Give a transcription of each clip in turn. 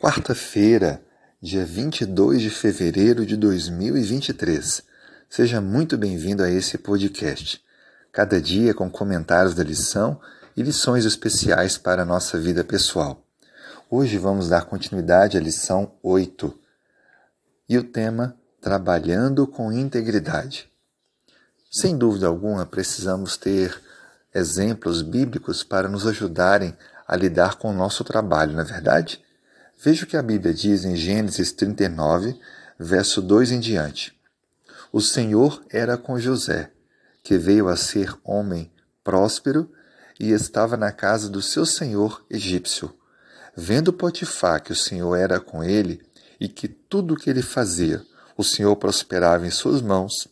Quarta-feira, dia 22 de fevereiro de 2023. Seja muito bem-vindo a esse podcast. Cada dia com comentários da lição e lições especiais para a nossa vida pessoal. Hoje vamos dar continuidade à lição 8 e o tema Trabalhando com Integridade. Sem dúvida alguma, precisamos ter exemplos bíblicos para nos ajudarem a lidar com o nosso trabalho, não é verdade? Veja o que a Bíblia diz em Gênesis 39, verso 2 em diante. O Senhor era com José, que veio a ser homem próspero e estava na casa do seu senhor egípcio. Vendo Potifar que o Senhor era com ele e que tudo o que ele fazia, o Senhor prosperava em suas mãos,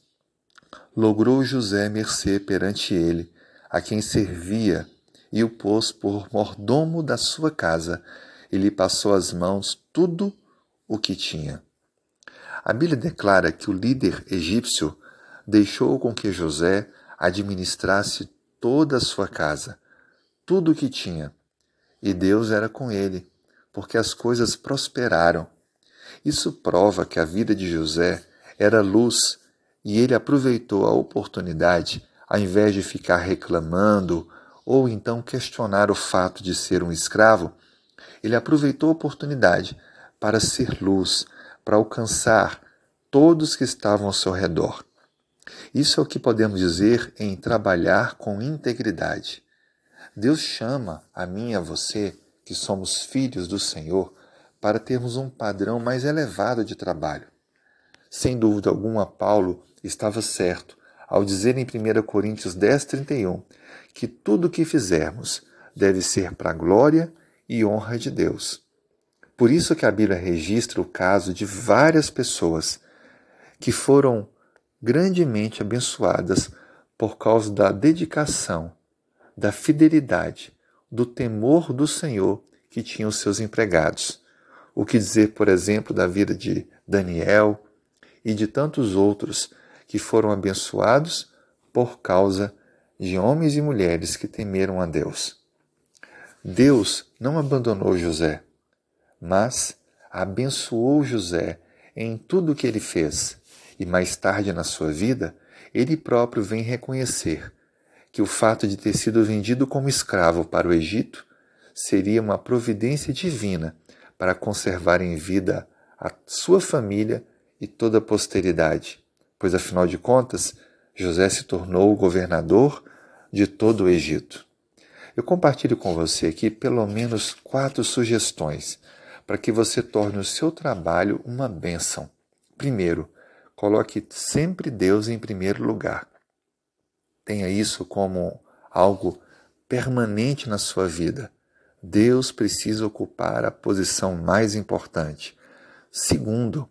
logrou José mercê perante ele, a quem servia, e o pôs por mordomo da sua casa e lhe passou às mãos tudo o que tinha. A Bíblia declara que o líder egípcio deixou com que José administrasse toda a sua casa, tudo o que tinha, e Deus era com ele, porque as coisas prosperaram. Isso prova que a vida de José era luz e ele aproveitou a oportunidade, ao invés de ficar reclamando ou então questionar o fato de ser um escravo, ele aproveitou a oportunidade para ser luz, para alcançar todos que estavam ao seu redor. Isso é o que podemos dizer em trabalhar com integridade. Deus chama a mim e a você, que somos filhos do Senhor, para termos um padrão mais elevado de trabalho. Sem dúvida alguma, Paulo estava certo ao dizer em 1 Coríntios 10, 31 que tudo o que fizermos deve ser para a glória e honra de Deus. Por isso que a Bíblia registra o caso de várias pessoas que foram grandemente abençoadas por causa da dedicação, da fidelidade, do temor do Senhor que tinham seus empregados. O que dizer, por exemplo, da vida de Daniel e de tantos outros que foram abençoados por causa de homens e mulheres que temeram a Deus. Deus não abandonou José, mas abençoou José em tudo o que ele fez, e mais tarde na sua vida, ele próprio vem reconhecer que o fato de ter sido vendido como escravo para o Egito seria uma providência divina para conservar em vida a sua família e toda a posteridade, pois afinal de contas, José se tornou o governador de todo o Egito. Eu compartilho com você aqui pelo menos quatro sugestões para que você torne o seu trabalho uma bênção. Primeiro, coloque sempre Deus em primeiro lugar. Tenha isso como algo permanente na sua vida. Deus precisa ocupar a posição mais importante. Segundo,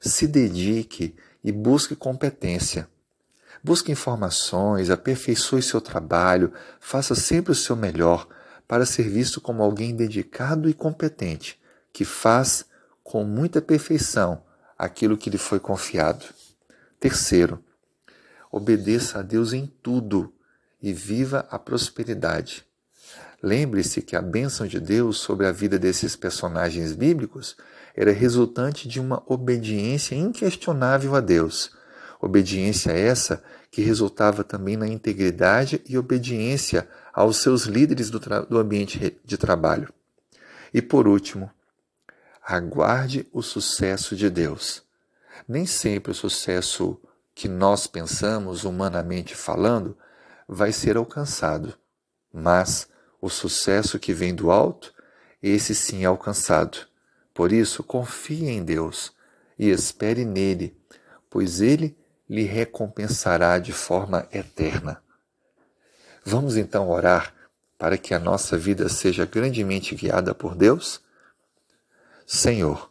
se dedique e busque competência. Busque informações, aperfeiçoe seu trabalho, faça sempre o seu melhor para ser visto como alguém dedicado e competente, que faz com muita perfeição aquilo que lhe foi confiado. Terceiro, obedeça a Deus em tudo e viva a prosperidade. Lembre-se que a bênção de Deus sobre a vida desses personagens bíblicos era resultante de uma obediência inquestionável a Deus Obediência essa que resultava também na integridade e obediência aos seus líderes do, do ambiente de trabalho. E por último, aguarde o sucesso de Deus. Nem sempre o sucesso que nós pensamos, humanamente falando, vai ser alcançado, mas o sucesso que vem do alto, esse sim é alcançado. Por isso, confie em Deus e espere nele, pois ele lhe recompensará de forma eterna. Vamos então orar para que a nossa vida seja grandemente guiada por Deus? Senhor,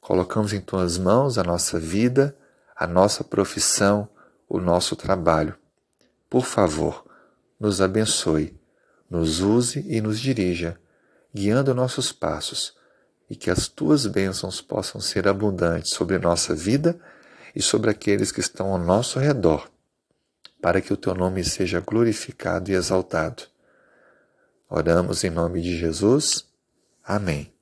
colocamos em tuas mãos a nossa vida, a nossa profissão, o nosso trabalho. Por favor, nos abençoe, nos use e nos dirija, guiando nossos passos, e que as tuas bênçãos possam ser abundantes sobre nossa vida e sobre aqueles que estão ao nosso redor, para que o teu nome seja glorificado e exaltado. Oramos em nome de Jesus. Amém.